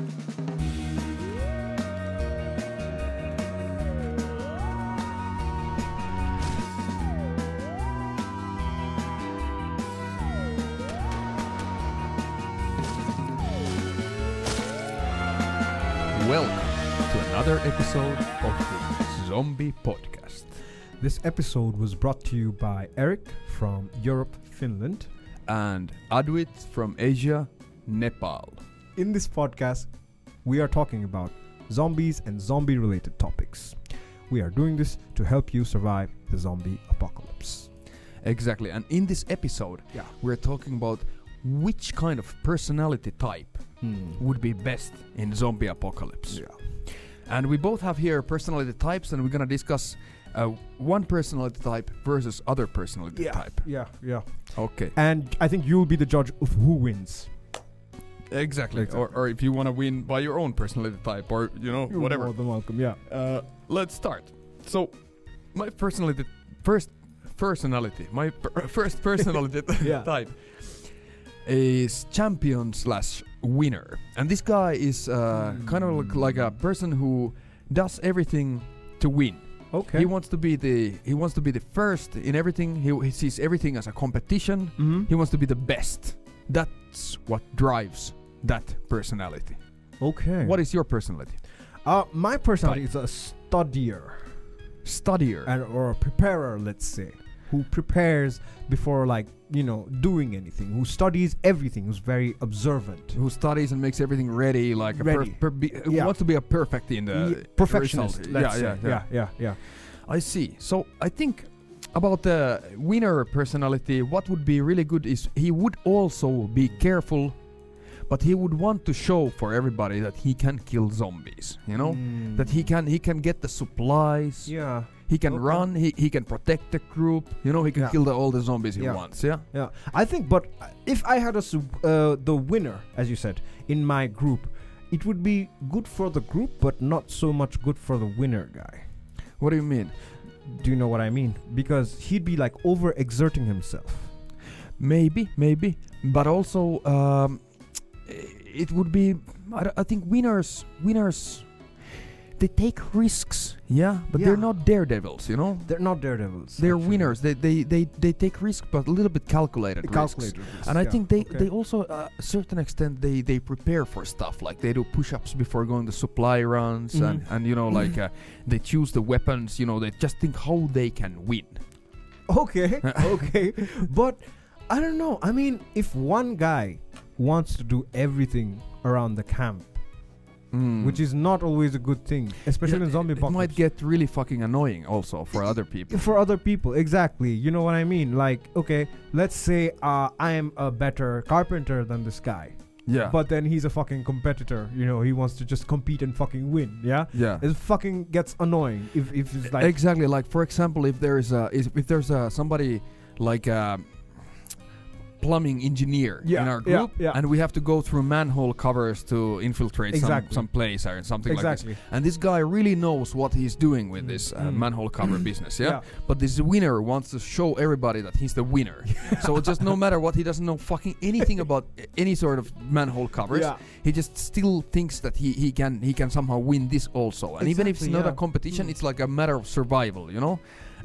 Welcome to another episode of the Zombie Podcast. This episode was brought to you by Erik from Europe, Finland. And Adwit from Asia, Nepal. In this podcast, we are talking about zombies and zombie related topics. We are doing this to help you survive the zombie apocalypse. Exactly. And in this episode, Yeah. we're talking about which kind of personality type would be best in zombie apocalypse. Yeah. And we both have here personality types, and we're gonna discuss uh, one personality type versus other personality Yeah. type. Yeah, yeah. Okay. And I think you'll be the judge of who wins. Exactly. Exactly. Or, or if you want to win by your own personality type, or you know, You're whatever. more than welcome, yeah. Uh, let's start. So, my personality, first personality, my per- first personality Yeah. type is champion slash winner, and this guy is uh, kind of like, like a person who does everything to win. Okay. He wants to be the he wants to be the first in everything. He, he sees everything as a competition. mm-hmm. He wants to be the best. That's what drives that personality. Okay. What is your personality? Uh, my personality is a studier Studier. and or a preparer, let's say, who prepares before like you know doing anything, who studies everything, who's very observant. who studies and makes everything ready, like a Ready. per, per, be, who Yeah. wants to be a perfect in the Ye- perfectionist. Let's yeah, say. yeah, yeah, yeah, yeah, yeah. I see. So I think about the winner personality, what would be really good is he would also be careful, but he would want to show for everybody that he can kill zombies. You know, Mm. that he can he can get the supplies. Yeah, He can Okay. run. He, he can protect the group. You know, he can Yeah. kill the, all the zombies he Yeah. wants. Yeah. yeah. I think, but if I had a uh, the winner, as you said, in my group, it would be good for the group, but not so much good for the winner guy. What do you mean? Do you know what I mean? Because he'd be like over exerting himself. Maybe, maybe, but also um, it would be. I think winners, winners, they take risks. Yeah, but they're not daredevils. You know, They're not daredevils. they're actually. winners. They, they they they take risks, but a little bit calculated. Calculated risks, And I think they, Okay. they also, uh, a certain extent, they, they prepare for stuff. Like they do push-ups before going to supply runs, and, Mhm. and you know, like uh, they choose the weapons. You know, they just think how they can win. Okay, okay. but I don't know. I mean, if one guy wants to do everything around the camp, Mm. which is not always a good thing, especially Yeah, in zombie it, it might get really fucking annoying also for other people. for other people, exactly. You know what I mean? Like, okay, let's say uh, I am a better carpenter than this guy, Yeah. but then he's a fucking competitor. You know, he wants to just compete and fucking win. Yeah, yeah. it fucking gets annoying if if it's like exactly. Like for example, if there is a is, if there's a somebody like a plumbing engineer Yeah, in our group, yeah. and we have to go through manhole covers to infiltrate Exactly. some some place or something like exactly. this. And this guy really knows what he's doing with this uh, Mm. manhole cover business. Yeah? Yeah. But this winner wants to show everybody that he's the winner. so just no matter what, he doesn't know fucking anything about any sort of manhole covers. Yeah. He just still thinks that he, he can he can somehow win this also. And even if it's Exactly, not a competition, Mm. it's like a matter of survival, you know?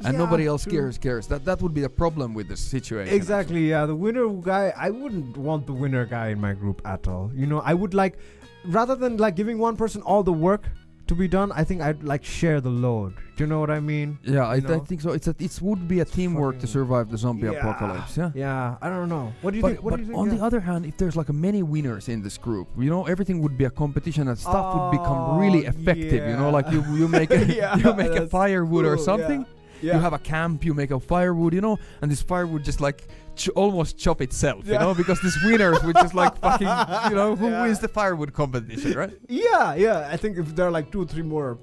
And Yeah, nobody else true. cares cares. That that would be the problem with the situation. Exactly, yeah. The winner guy, I wouldn't want the winner guy in my group at all. You know, I would like, rather than like giving one person all the work to be done, I think I'd like share the load. Do you know what I mean? Yeah, I, I think so. It's a, it would be a teamwork to survive the zombie Yeah. apocalypse. Yeah. Yeah, I don't know. What do you but think? What but do you think? on yeah? the other hand, if there's like many winners in this group, you know, everything would be a competition and stuff would become really Oh, effective. You know, like you you make a, Yeah, you make a firewood or something. Yeah. You have a camp, you make a firewood, you know, and this firewood just like ch- almost chop itself, you know, because these winners would just like fucking, you know, who Yeah. wins the firewood competition, right? Yeah, yeah. I think if there are like two or three more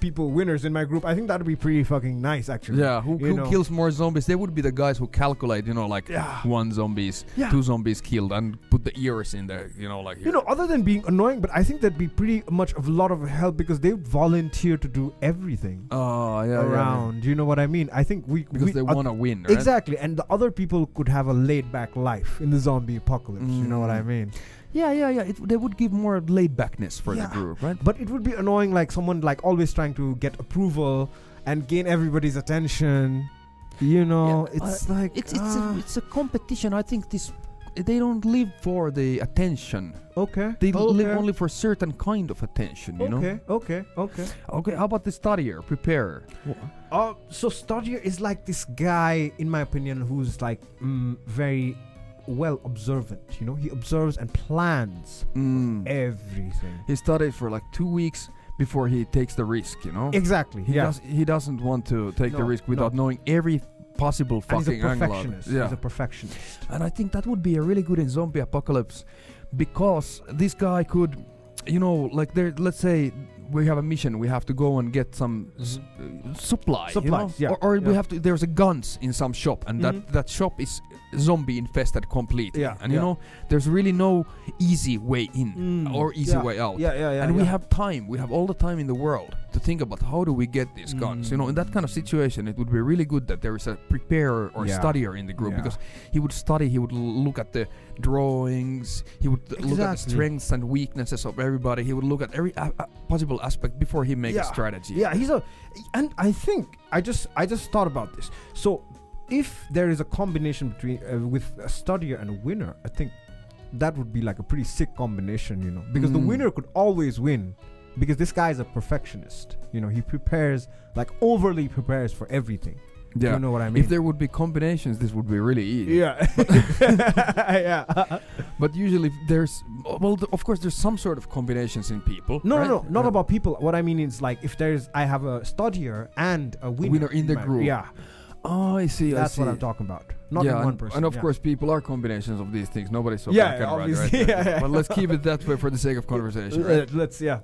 people winners in my group, I think that'd be pretty fucking nice actually. Yeah, who, who know. kills more zombies? They would be the guys who calculate, you know, like Yeah. one zombies, Yeah. two zombies killed, and put the ears in there, you know, like You know, other than being annoying, but I think that'd be pretty much a lot of help because they volunteer to do everything Oh yeah, yeah, yeah. around. You know what I mean? I think we because we, they want to win, right? exactly, and the other people could have a laid back life in the zombie apocalypse. You know what I Mm. mean? Yeah, yeah, yeah. It, they would give more laid backness for Yeah. the group, right? But it would be annoying, like someone like always trying to get approval and gain everybody's attention. You know, Yeah, it's like It's it's ah, a, it's a competition. I think this they don't live for the attention. okay. They okay. live only for certain kind of attention. You know? okay, okay, okay. Okay. How about the studier, preparer? Uh, so Studier is like this guy, in my opinion, who's like mm, very well observant. You know, he observes and plans Mm. everything. He studies for like two weeks before he takes the risk. You know. Exactly. He yeah. does. He doesn't want to take the risk without no. knowing every possible fucking and he's a fucking angle. of it. perfectionist. Yeah. He's a perfectionist. And I think that would be a really good in zombie apocalypse because this guy could, you know, like there. Let's say we have a mission, we have to go and get some s- uh, supply, you know? Supplies, yeah, or, or we have to. There's a guns in some shop, and Mhm. that that shop is zombie infested completely. Yeah, and you yeah. know, there's really no easy way in Mm, or easy yeah, way out. Yeah, yeah, yeah. and we have time. We have all the time in the world to think about how do we get these guns. You know, in that kind of Mm. situation, it would be really good that there is a preparer or Yeah. studier in the group Yeah. because he would study. He would l- look at the drawings. He would look at the strengths and weaknesses of everybody. He would look at every a- a possible aspect before he make Yeah. a strategy. Yeah, he's a, and I think I just I just thought about this. So, if there is a combination between uh, with a studier and a winner, I think that would be like a pretty sick combination, you know, because the Mm. winner could always win, because this guy is a perfectionist. You know, he prepares like overly prepares for everything. Yeah. you know what I mean? If there would be combinations, this would be really easy. yeah, yeah. But usually there's well, th- of course, there's some sort of combinations in people. No, right? no, no, not Uh, about people. What I mean is like if there's I have a studier and a winner, winner in the group. Yeah, Oh, I see. that's I what. I'm talking about. Not yeah, in one person. and of yeah. course, people are combinations of these things. Nobody's so Yeah, black obviously, right? yeah, yeah. But let's keep it that way for the sake of conversation. right? Let's yeah.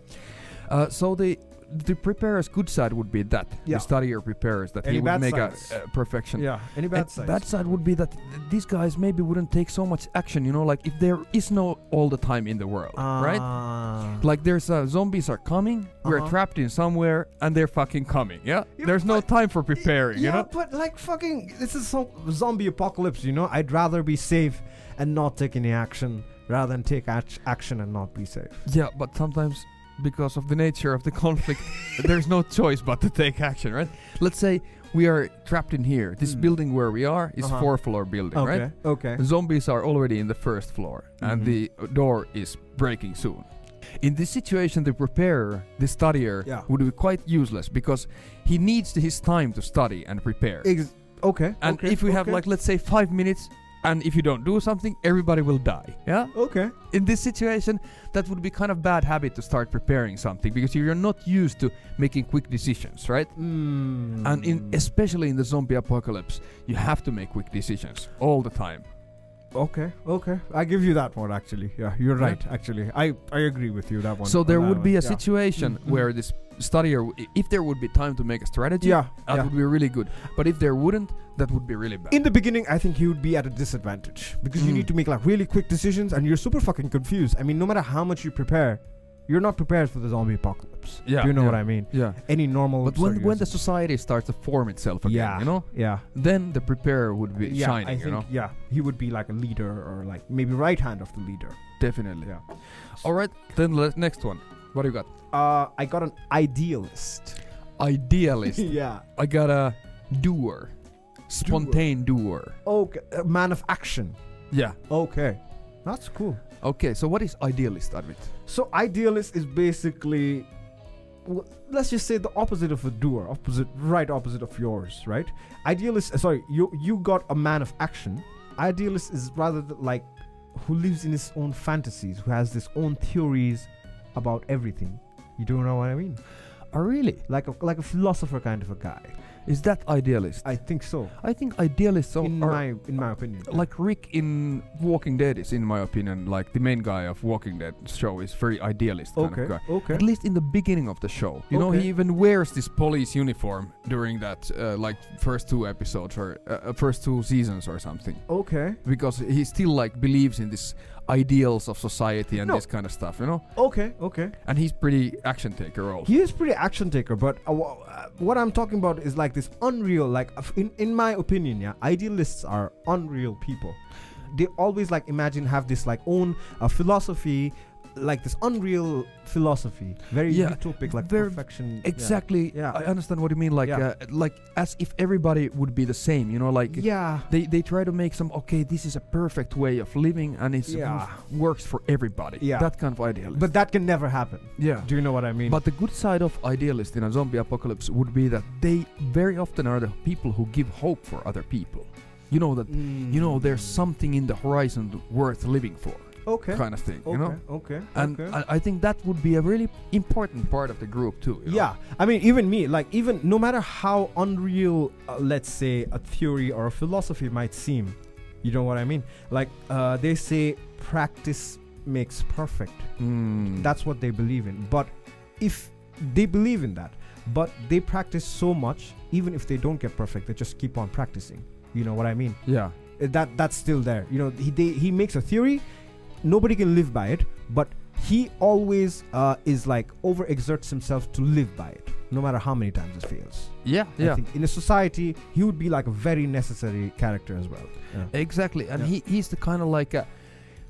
Uh, so the the preparer's good side would be that Yeah. the studier prepares that Any he would make a, a perfection. Yeah. Any And bad sides? bad side would be that th- these guys maybe wouldn't take so much action. You know, like if there is no all the time in the world, right? Ah. Like there's uh, zombies are coming, we're Uh-huh. trapped in somewhere, and they're fucking coming. Yeah, Yeah, there's no time for preparing. yeah, you know. but like fucking, this is some zombie apocalypse. You know, I'd rather be safe and not take any action rather than take act- action and not be safe. Yeah, but sometimes because of the nature of the conflict, there's no choice but to take action, right? Let's say we are trapped in here. This Hmm. building where we are is Uh-huh. four floor building, Okay. right? Okay. Zombies are already in the first floor, and Mhm. the door is breaking soon. In this situation, the preparer, the studier, Yeah. would be quite useless because he needs his time to study and prepare. Ex- okay. and okay, if we have like let's say five minutes, and if you don't do something, everybody will die. Yeah. Okay. In this situation, that would be kind of bad habit to start preparing something because you're not used to making quick decisions, right? Mm. And in especially in the zombie apocalypse, you have to make quick decisions all the time. Okay, okay. I give you that one actually. Yeah, you're Yeah. right. Actually, I I agree with you that one. So there would be a yeah. situation Mhm. where this studier, w- i- if there would be time to make a strategy, Yeah, that yeah. would be really good. But if there wouldn't, that would be really bad. In the beginning, I think you would be at a disadvantage because you Mm. need to make like really quick decisions, and you're super fucking confused. I mean, no matter how much you prepare, you're not prepared for the zombie apocalypse. Yeah, Do you know yeah. what I mean? yeah. Any normal. But when, when the society starts to form itself again, yeah, you know, yeah, then the preparer would be yeah, shining, I you think know. yeah, he would be like a leader or like maybe right hand of the leader. Definitely. Yeah. All right, then next one. What do you got? Uh, I got an idealist. Idealist. yeah. I got a doer. Spontaneous doer. Okay, a man of action. Yeah. Okay, that's cool. Okay, so what is idealist, Adwit? So idealist is basically, let's just say the opposite of a doer, opposite, right opposite of yours, right? Idealist, uh, sorry, you you got a man of action. Idealist is rather th- like who lives in his own fantasies, who has his own theories about everything. You do know what I mean? Oh, really? Like a like a philosopher kind of a guy. Is that idealist? I think so. I think idealists are, in my in my opinion. like Rick in Walking Dead is, in my opinion, like the main guy of Walking Dead show is very idealist kind okay, of guy. okay. At least in the beginning of the show, you know, he even wears this police uniform during that, uh, like first two episodes or uh, uh, first two seasons or something, Okay. because he still like believes in this ideals of society and No. this kind of stuff, you know. Okay. Okay. And he's pretty action taker also. He is pretty action taker, but uh, uh, what I'm talking about is like this unreal. Like in in my opinion, yeah, idealists are unreal people. they always like imagine have this like own uh, philosophy like this unreal philosophy very Yeah, utopic like very- perfection Exactly. Yeah. I understand what you mean. Like, Yeah. uh, like as if everybody would be the same. You know, like yeah they they try to make some. Okay, this is a perfect way of living, and it's Yeah. works for everybody. Yeah. That kind of idealist. but that can never happen yeah. do you know what i mean But the good side of idealist in a zombie apocalypse would be that they very often are the people who give hope for other people. You know that you know there's Mm. something in the horizon worth living for, okay kind of thing. okay You know, okay and okay. I, I think that would be a really important part of the group too. you know? Yeah, I mean, even me, like, even no matter how unreal, uh, let's say, a theory or a philosophy might seem, you know what I mean? Like, uh, they say practice makes perfect. Mm. That's what they believe in. But if they believe in that, but they practice so much, even if they don't get perfect, they just keep on practicing. You know what I mean? yeah. Uh, That that's still there. You know, he they, he makes a theory, nobody can live by it, but he always uh, is like overexerts himself to live by it, no matter how many times it fails. Yeah. I Yeah. think in a society, he would be like a very necessary character as well. Yeah. Exactly, and Yeah. he, he's the kind of like a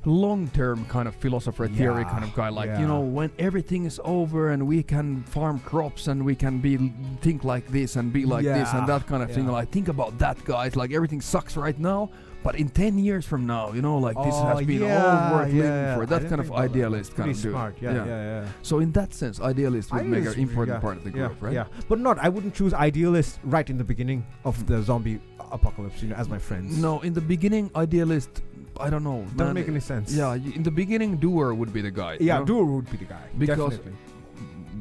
long-term kind of philosopher theory kind of guy. Like yeah. you know, when everything is over and we can farm crops and we can be think like this and be like this and that kind of thing. Like think about that, guys. Like everything sucks right now, but in ten years from now, you know, like this has Oh, been yeah, all worth yeah, living for. That kind of think about that. idealist kind of dude. smart. Yeah, yeah, yeah. So in that sense, idealist would make an important part of the group, right? Yeah, but not. I wouldn't choose idealist right in the beginning of Mm. the zombie apocalypse. You know, as my friends. No, in the beginning, idealist. I don't know. doesn't make any sense. Yeah, y- in the beginning, doer would be the guy. you yeah. know? Doer would be the guy. Because- Definitely.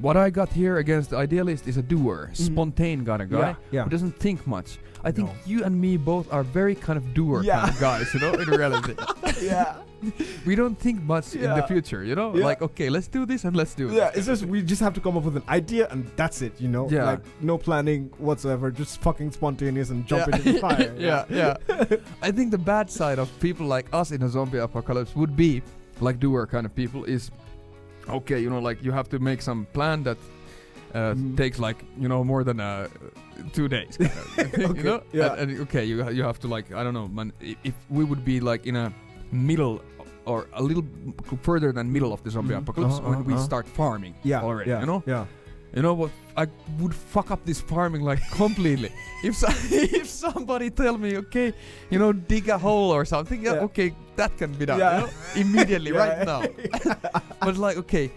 What I got here against the idealist is a doer, Mhm. spontaneous kind of guy Yeah, yeah. who doesn't think much. I think No. you and me both are very kind of doer Yeah. kind of guys, you know, in reality. yeah. we don't think much in the future, you know? Like, okay, let's do this and let's do it. Yeah, it. it's just we just have to come up with an idea and that's it, you know? Yeah. Like no planning whatsoever, just fucking spontaneous and jump into the fire. yeah, yeah. I think the bad side of people like us in a zombie apocalypse would be like doer kind of people is okay, you know, like you have to make some plan that uh, Mhm. takes like you know more than uh, two days. of, you Okay, know, yeah. And, and okay, you you have to like I don't know, man. If we would be like in a middle or a little further than middle of the zombie Mhm. apocalypse Uh-huh, when we uh-huh. start farming Yeah. already, yeah, you know. Yeah. You know what? I would fuck up this farming like completely. if so, if somebody tell me, okay, you know, dig a hole or something, yeah, okay, that can be done Yeah. you know, immediately Yeah. right now. but like, okay,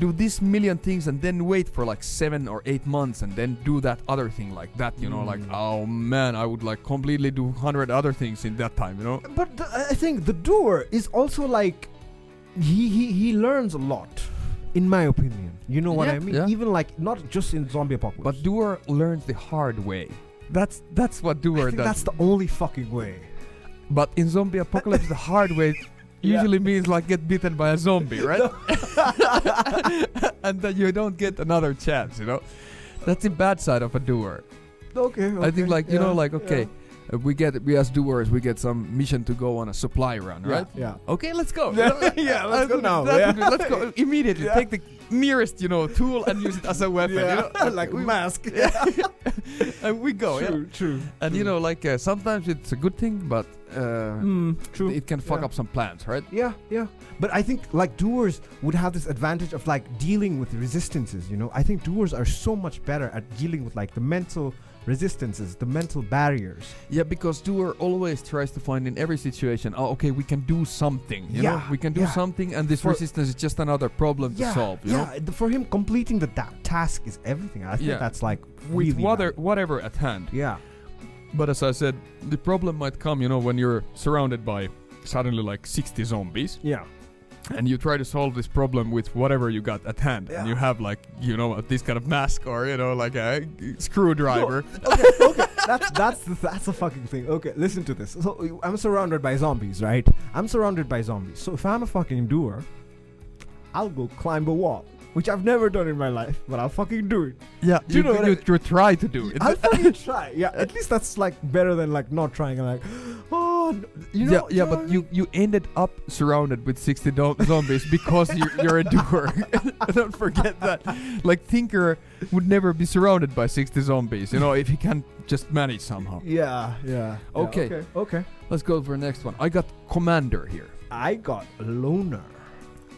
do this million things and then wait for like seven or eight months and then do that other thing like that. You know, like, Mm. oh man, I would like completely do hundred other things in that time. You know. But the, I think the doer is also like he he he learns a lot, in my opinion. You know what Yeah, I mean? yeah. Even like not just in zombie apocalypse. But doer learns the hard way. That's that's what I doer think does. that's the only fucking way. But in zombie apocalypse, the hard way Yeah. usually means like get bitten by a zombie, right? and then you don't get another chance, you know. That's the bad side of a doer. Okay. I think like you know like okay, we get we as doers we get some mission to go on a supply run, right? Yeah. Okay, let's go. Yeah, yeah, let's go now, yeah. be- let's go immediately. Yeah. Take the nearest you know tool and use it as a weapon. You know? like we, mask. Yeah. and we go. Yeah. True. True. And you know like uh, sometimes it's a good thing, but uh, Mm, true. it can fuck Yeah. up some plans, right? Yeah, yeah. But I think like doers would have this advantage of like dealing with resistances, you know? I think doers are so much better at dealing with like the mental resistances, the mental barriers. Yeah, because doer always tries to find in every situation, oh, okay, we can do something. You know, Yeah, we can do yeah. something, and this For- resistance is just another problem to solve. You yeah. th- For him, completing the task is everything. I think Yeah. that's like know, with really whatever, whatever at hand. Yeah. But as I said, the problem might come, you know, when you're surrounded by suddenly like 60 zombies, Yeah. And you try to solve this problem with whatever you got at hand, and you have like, you know, this kind of mask or you know, like a screwdriver. okay, okay. That's that's the, that's a fucking thing. Okay, listen to this. So I'm surrounded by zombies, right? I'm surrounded by zombies. So if I'm a fucking doer, I'll go climb a wall, which I've never done in my life, but I'll fucking do it. Yeah, Do you know you, you try to do it. I'll fucking try. Yeah, at least that's like better than like not trying and like, oh You know, yeah, yeah, but you you ended up surrounded with 60 do- zombies because you're, you're a doer. Don't forget that. Like Tinker would never be surrounded by 60 zombies, you know, if he can just manage somehow. Yeah, yeah. yeah, Okay. okay. Okay. Let's go for the next one. I got Commander here. I got loner.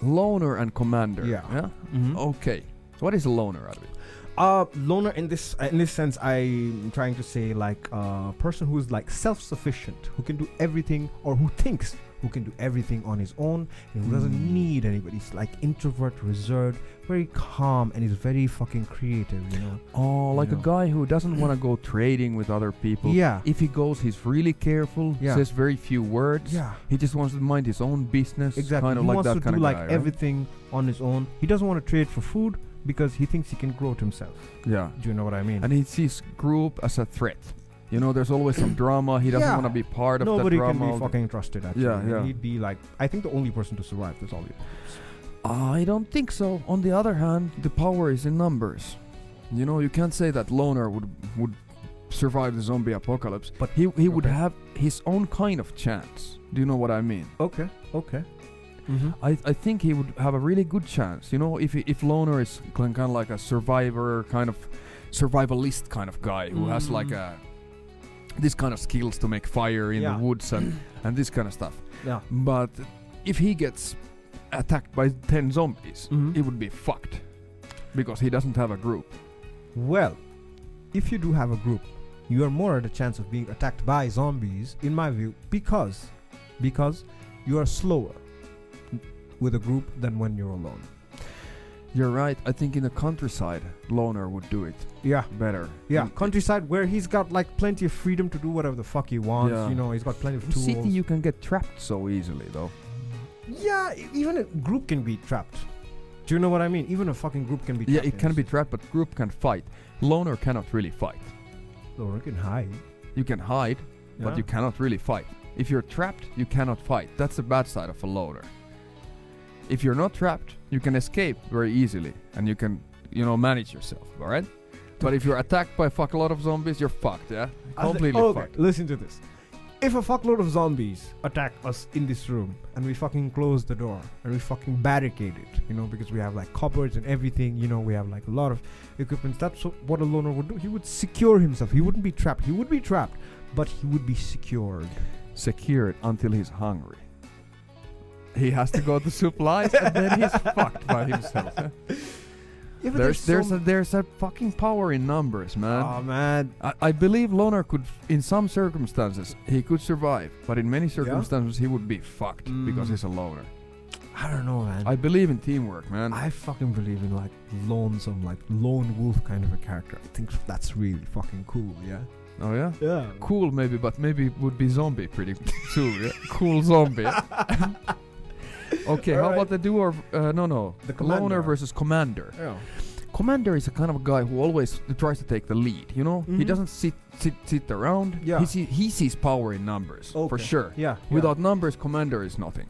Loner and Commander. Yeah. Yeah. Mm-hmm. Okay. What is a loner, Adwit? Uh, loner in this uh, in this sense, I'm trying to say like a person who's like self-sufficient, who can do everything, or who thinks who can do everything on his own, and who doesn't Mm. need anybody. He's like introvert, reserved, very calm, and he's very fucking creative. You know. Oh, like Yeah. a guy who doesn't want to go trading with other people. Yeah. If he goes, he's really careful. Yeah. Says very few words. Yeah. He just wants to mind his own business. Exactly. Kind of he like wants that to kind do of like guy, right? everything on his own. He doesn't want to trade for food because he thinks he can grow it himself. Yeah. Do you know what I mean? And he sees group as a threat. You know, there's always some drama. He doesn't Yeah. want to be part of Nobody can drama. be fucking trusted. Actually, Yeah, yeah. He'd be like, I think the only person to survive this zombie apocalypse. I don't think so. On the other hand, the power is in numbers. You know, you can't say that loner would would survive the zombie apocalypse. But- he he would have his own kind of chance. Do you know what I mean? Okay. Okay. Mm-hmm. I, I think he would have a really good chance. You know, if if loner is kind of like a survivor, kind of survivalist kind of guy who has like Mm. a this kind of skills to make fire in Yeah. the woods and and this kind of stuff. Yeah. But if he gets attacked by ten zombies, Mhm. he would be fucked because he doesn't have a group. Well, if you do have a group, you are more at a chance of being attacked by zombies, in my view, because because you are slower with a group than when you're alone. You're right. I think in the countryside, loner would do it Yeah. better. Yeah, countryside where he's got like plenty of freedom to do whatever the fuck he wants. Yeah. You know, he's got plenty of in tools. city, you can get trapped so easily, though. yeah, e- even a group can be trapped. Do you know what I mean? Even a fucking group can be. Yeah, trapped it in can be trapped, but group can fight. Loner cannot really fight. Loner can hide. You can hide, but you cannot really fight. If you're trapped, you cannot fight. That's the bad side of a loner. If you're not trapped, you can escape very easily, and you can, you know, manage yourself. All right. But if you're attacked by a fuck lot of zombies, you're fucked. Yeah, completely okay, fucked. listen to this. If a fuckload of zombies attack us in this room and we fucking close the door and we fucking barricade it, you know, because we have like cupboards and everything, you know, we have like a lot of equipment. That's wh- what a loner would do. He would secure himself. He wouldn't be trapped. He would be trapped, but he would be secured. Secured until he's hungry. He has to go to supplies, and then he's fucked by himself. yeah. Yeah, There's there's so a there's a fucking power in numbers, man. Oh man, I, I believe Loner could, in some circumstances, he could survive, but in many circumstances he would be fucked because Mm. he's a loner. I don't know, man. I believe in teamwork, man. I fucking believe in like lonesome, like lone wolf kind of a character. I think that's really fucking cool. Yeah. oh yeah, Yeah. cool maybe, but maybe it would be zombie pretty soon. Yeah? Cool zombie. okay, how Alright. about the duo? Uh, no, no, The loner commander. versus commander. Yeah. Commander is a kind of a guy who always tries to take the lead. You know, he Mhm. doesn't sit sit sit around. Yeah. he, see, he sees power in numbers for sure. Yeah. Without numbers, commander is nothing.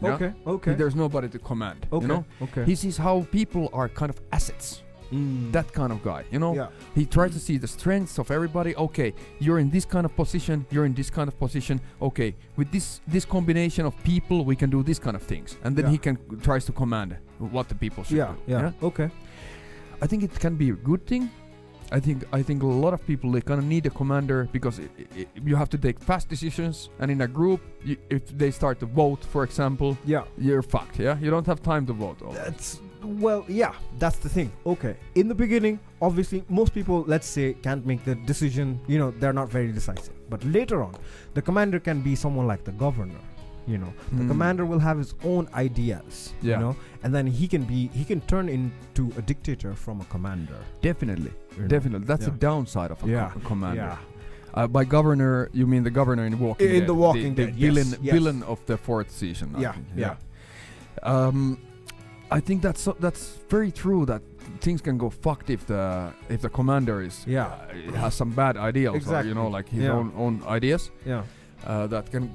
Yeah? Okay. Okay. There's nobody to command. okay. You know, Okay. he sees how people are kind of assets. Mm. That kind of guy. You know, Yeah. he tries to see the strengths of everybody. Okay, you're in this kind of position. You're in this kind of position. Okay, with this this combination of people, we can do this kind of things, and then Yeah. he can tries to command what the people should Yeah. do. Yeah. yeah. Okay. I think it can be a good thing. I think I think a lot of people they kind of need a commander because i i you have to take fast decisions, and in a group, you, if they start to vote, for example, Yeah. you're fucked. Yeah, you don't have time to vote. always. That's well, yeah. That's the thing. Okay. In the beginning, obviously, most people, let's say, can't make the decision. You know, they're not very decisive. But later on, the commander can be someone like the governor. You know, the Mm. commander will have his own ideas. Yeah. You know, and then he can be he can turn into a dictator from a commander. Definitely, you know. definitely. That's Yeah. the downside of a Yeah. co- commander. Yeah. Uh, by governor, you mean the governor in Walking In Dead? The Walking the, Dead, the yes, villain, yes. villain of the fourth season. I Yeah, yeah. Um, I think that's so, that's very true. That things can go fucked if the if the commander is Yeah. uh, has some bad ideas or you know like his Yeah. own own ideas Yeah. uh, that can.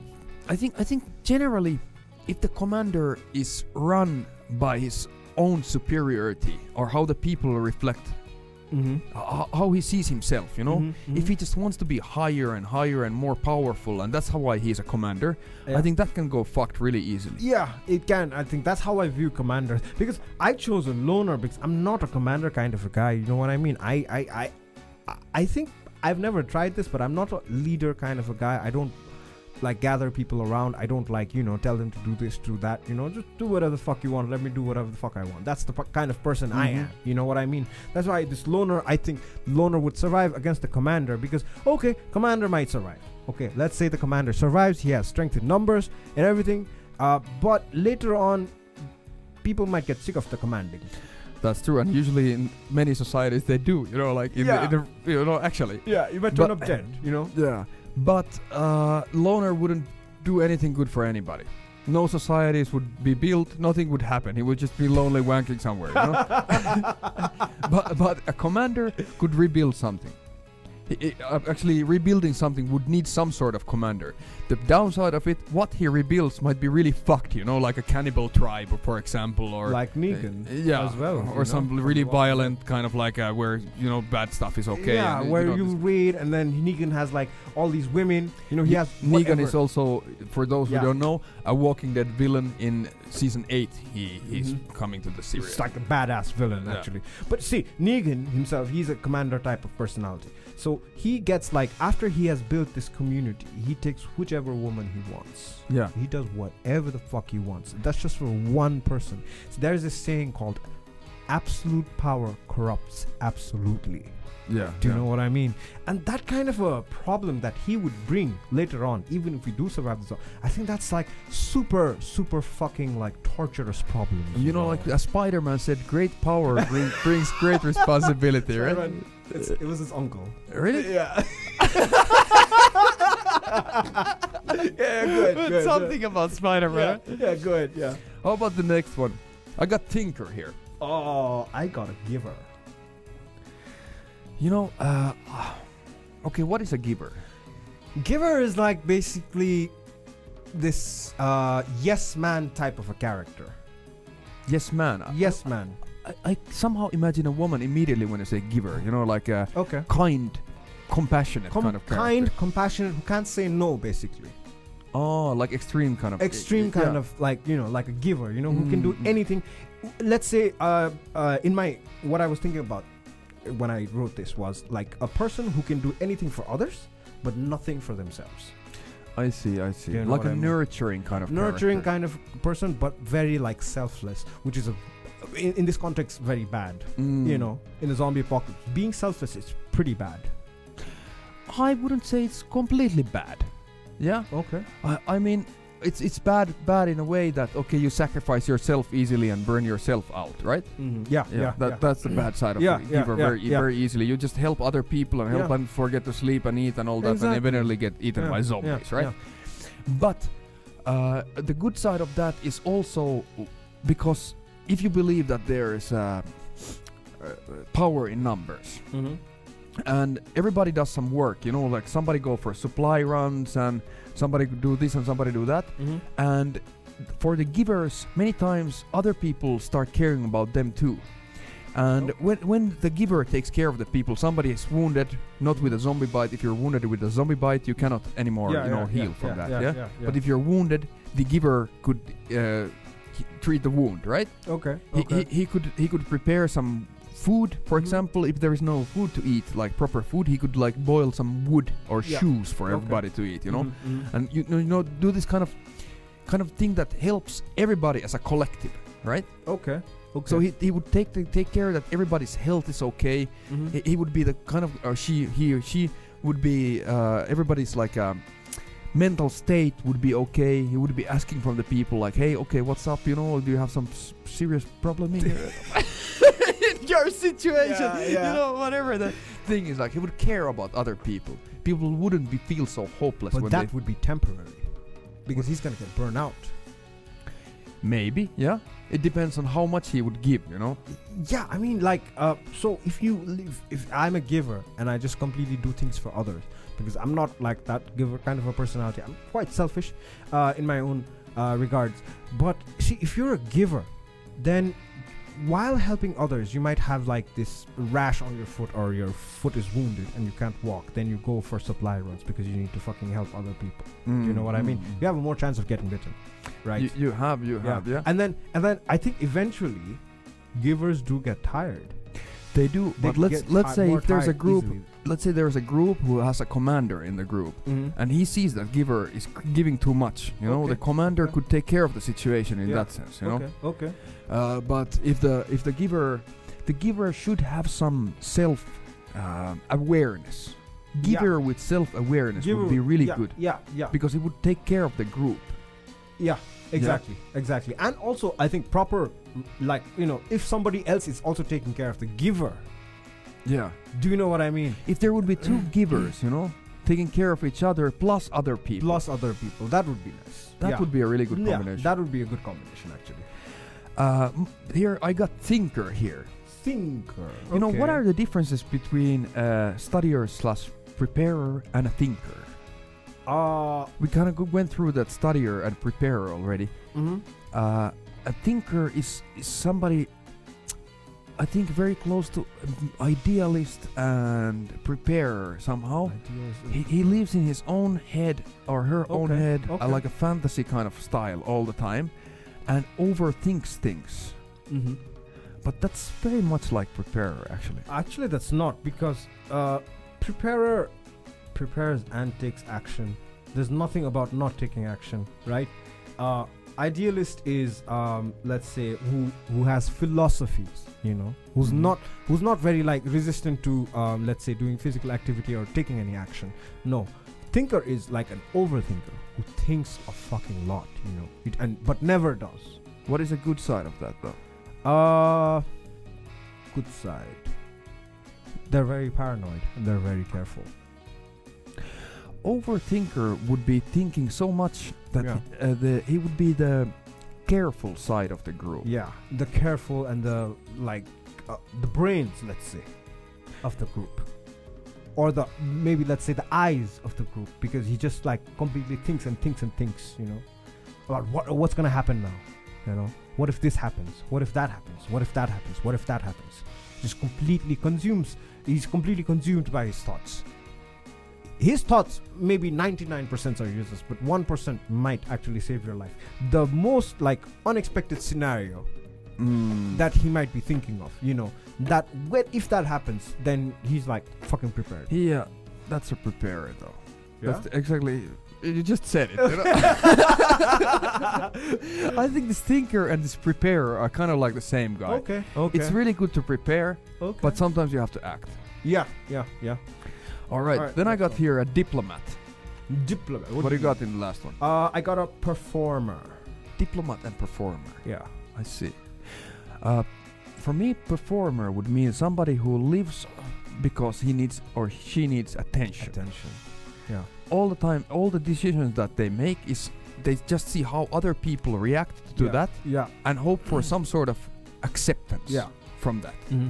I think I think generally, if the commander is run by his own superiority or how the people reflect Mm-hmm. h- how he sees himself. You know, Mm-hmm. if he just wants to be higher and higher and more powerful, and that's how why he's a commander, I think that can go fucked really easily. Yeah, it can. I think that's how I view commanders because I chose a loner because I'm not a commander kind of a guy. You know what I mean? I I I- I think I've never tried this, but I'm not a leader kind of a guy. I don't like gather people around. I don't like you know tell them to do this, do that. You know, just do whatever the fuck you want. Let me do whatever the fuck I want. That's the p- kind of person I Mhm. am. You know what I mean? That's why this loner, I think loner would survive against the commander because okay, commander might survive. Okay, let's say the commander survives. He has strength in numbers and everything. Uh, but later on, people might get sick of the commanding. That's true, and usually in many societies they do. You know, like in, Yeah. the, in the you know actually. Yeah, you might turn up dead. You know. Yeah, but uh, loner wouldn't do anything good for anybody. No societies would be built. Nothing would happen. He would just be lonely wanking somewhere. You know? but but a commander could rebuild something. He- he- uh, actually, rebuilding something would need some sort of commander. The downside of it, what he rebuilds might be really fucked. You know, like a cannibal tribe, for example, or like Negan. uh, yeah, as well, you or some know, really from Walking Dead. violent kind of like uh, where you know bad stuff is okay. yeah, and, where know, you read, and then Negan has like all these women. You know, he has Negan whatever. is also, for those Yeah. who don't know, a Walking Dead villain in season eight. He he's Mhm. coming to the series. It's like a badass villain, Yeah. actually. But see, Negan himself, he's a commander type of personality. So he gets like after he has built this community, he takes whichever woman he wants. yeah, He does whatever the fuck he wants. That's just for one person. So there's this saying called absolute power corrupts absolutely. yeah. Do you yeah. know what I mean? And that kind of a problem that he would bring later on, even if we do survive this, I think that's like super, super fucking like torturous problem. You know, like as Spider-Man said, great power bring, brings great responsibility, right? It's, it was his uncle. Really? Yeah. yeah, good. good Something about Spider-Man. yeah, good. Yeah. How about the next one? I got Tinker here. Oh, I got a giver. You know, uh, okay, what is a giver? Giver is like basically this uh, yes man type of a character. Yes, man. Yes man. I, I somehow imagine a woman immediately when I say giver. You know, like a Okay. kind, compassionate Com- kind of character. kind, compassionate, who can't say no, basically. Oh, like extreme kind of. Extreme kind yeah. of like you know, like a giver. You know, who can do Mm, mm. anything. Let's say, uh, uh, in my what I was thinking about when I wrote this was like a person who can do anything for others, but nothing for themselves. I see, I see. You know like a I mean? nurturing kind of. Nurturing character. kind of person, but very like selfless, which is a in, in this context very bad. Mm. You know, in the zombie apocalypse, being selfish is pretty bad. I wouldn't say it's completely bad. Yeah. Okay. I, I mean, it's it's bad bad in a way that okay, you sacrifice yourself easily and burn yourself out, right? Mm-hmm. Yeah, yeah, that, yeah. that's the bad side of Yeah, the yeah, yeah, very yeah. very easily. You just help other people and help Yeah. them forget to sleep and eat and all that, Exactly. and eventually get eaten Yeah, by yeah, zombies, right? yeah. But uh, the good side of that is also because if you believe that there is uh, uh, power in numbers Mm-hmm. and everybody does some work, you know, like somebody go for supply runs and somebody do this and somebody do that, Mm-hmm. and for the givers, many times other people start caring about them too. And when, when the giver takes care of the people, somebody is wounded, not with a zombie bite. If you're wounded with a zombie bite, you cannot anymore, you know, heal from that. Yeah. But if you're wounded, the giver could uh, treat the wound, right? okay, He, okay. he, he could he could prepare some food, for Mhm. example. If there is no food to eat, like proper food, he could like boil some wood or Yeah. shoes for Okay. everybody to eat. You know, Mhm, mhm. and you know, you know, do this kind of kind of thing that helps everybody as a collective, right? okay, okay. So he, he would take the, take care that everybody's health is okay. Mhm. He, he would be the kind of or she he or she would be uh, everybody's like um, mental state would be okay. He would be asking from the people like, hey, okay, what's up? You know, do you have some s- serious problem in in your situation, Yeah, yeah. you know, whatever the thing is like, he would care about other people. People wouldn't be feel so hopeless but when that would be temporary because he's gonna get burned out. maybe, yeah. It depends on how much he would give, you know. Yeah, I mean, like, uh, so if you live, if I'm a giver and I just completely do things for others, because I'm not like that giver kind of a personality. I'm quite selfish, uh, in my own uh, regards. But see, if you're a giver, then while helping others, you might have like this rash on your foot or your foot is wounded and you can't walk. Then you go for supply runs because you need to fucking help other people. Do you know what I mean? Mm. You have a more chance of getting bitten, right? You, you have, you Yeah. have, yeah. And then and then I think eventually givers do get tired. They do, They but let's let's say if there's a group, easily. let's say there's a group who has a commander in the group, Mhm. and he sees that giver is giving too much. You know, Okay, the commander okay. could take care of the situation in Yeah, that sense. You know, okay, okay. uh, but if the if the giver, the giver should have some self um awareness. Yeah. Giver with self awareness would be really yeah, good Yeah, yeah. because it would take care of the group. Yeah, exactly, exactly. And also, I think proper, like you know, if somebody else is also taking care of the giver, Yeah. do you know what I mean? If there would be two givers, you know, taking care of each other plus other people, Plus other people, that would be nice. that Yeah. would be a really good yeah, combination. that would be a good combination actually. Uh, here I got thinker here. Thinker. You know, what are the differences between a studier slash preparer and a thinker? Uh, We kind of went through that studier and preparer already. mhm. Uh, a thinker is, is somebody, I think, very close to um, idealist and preparer somehow. He, he lives in his own head or her own Okay, head, uh, like a fantasy kind of style all the time, and overthinks things. Mhm. But that's very much like preparer, actually. Actually, that's not because uh, preparer prepares and takes action. There's nothing about not taking action, right? Uh, idealist is, um, let's say, who who has philosophies, you know, who's Mhm. not who's not very like resistant to, um, let's say, doing physical activity or taking any action. No, thinker is like an overthinker who thinks a fucking lot, you know, it, and but never does. What is a good side of that, though? Uh, good side. They're very paranoid and they're very careful. Overthinker would be thinking so much that Yeah. uh, the he would be the careful side of the group. Yeah, the careful and the like, uh, the brains, let's say, of the group, or the maybe let's say the eyes of the group, because he just like completely thinks and thinks and thinks, you know, about what what's gonna happen now, you know, what if this happens, what if that happens, what if that happens, what if that happens, just completely consumes. He's completely consumed by his thoughts. His thoughts, maybe 99% are useless, but 1% might actually save your life. The most like unexpected scenario Mm. that he might be thinking of, you know, that when if that happens, then he's like fucking prepared. yeah, that's a preparer though. Yeah? That's exactly. You just said it. you know? I think this thinker and this preparer are kind of like the same guy. okay, okay. It's really good to prepare, okay. but sometimes you have to act. yeah, yeah, yeah. All right. All right, then I got one. here a diplomat. Diplomat. What, do you got in the last one? Uh, I got a performer. Diplomat and performer. Yeah. I see. Uh, for me, performer would mean somebody who lives because he needs or she needs attention. Attention. Yeah. All the time, all the decisions that they make is they just see how other people react to Yeah. that Yeah. and hope for some sort of acceptance Yeah. from that. Mm-hmm.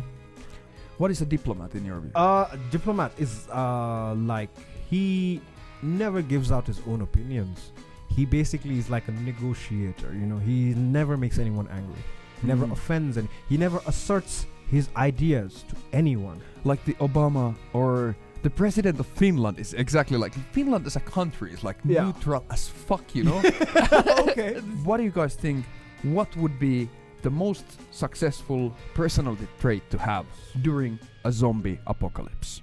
What is a diplomat in your view? Uh, diplomat is uh like he never gives out his own opinions. He basically is like a negotiator. You know, he never makes anyone angry. Never Mhm. offends and he never asserts his ideas to anyone. like the Obama or the president of Finland is exactly like Finland as a country is like Yeah. neutral as fuck, you know. okay. what do you guys think? What would be the most successful personality trait to have during a zombie apocalypse?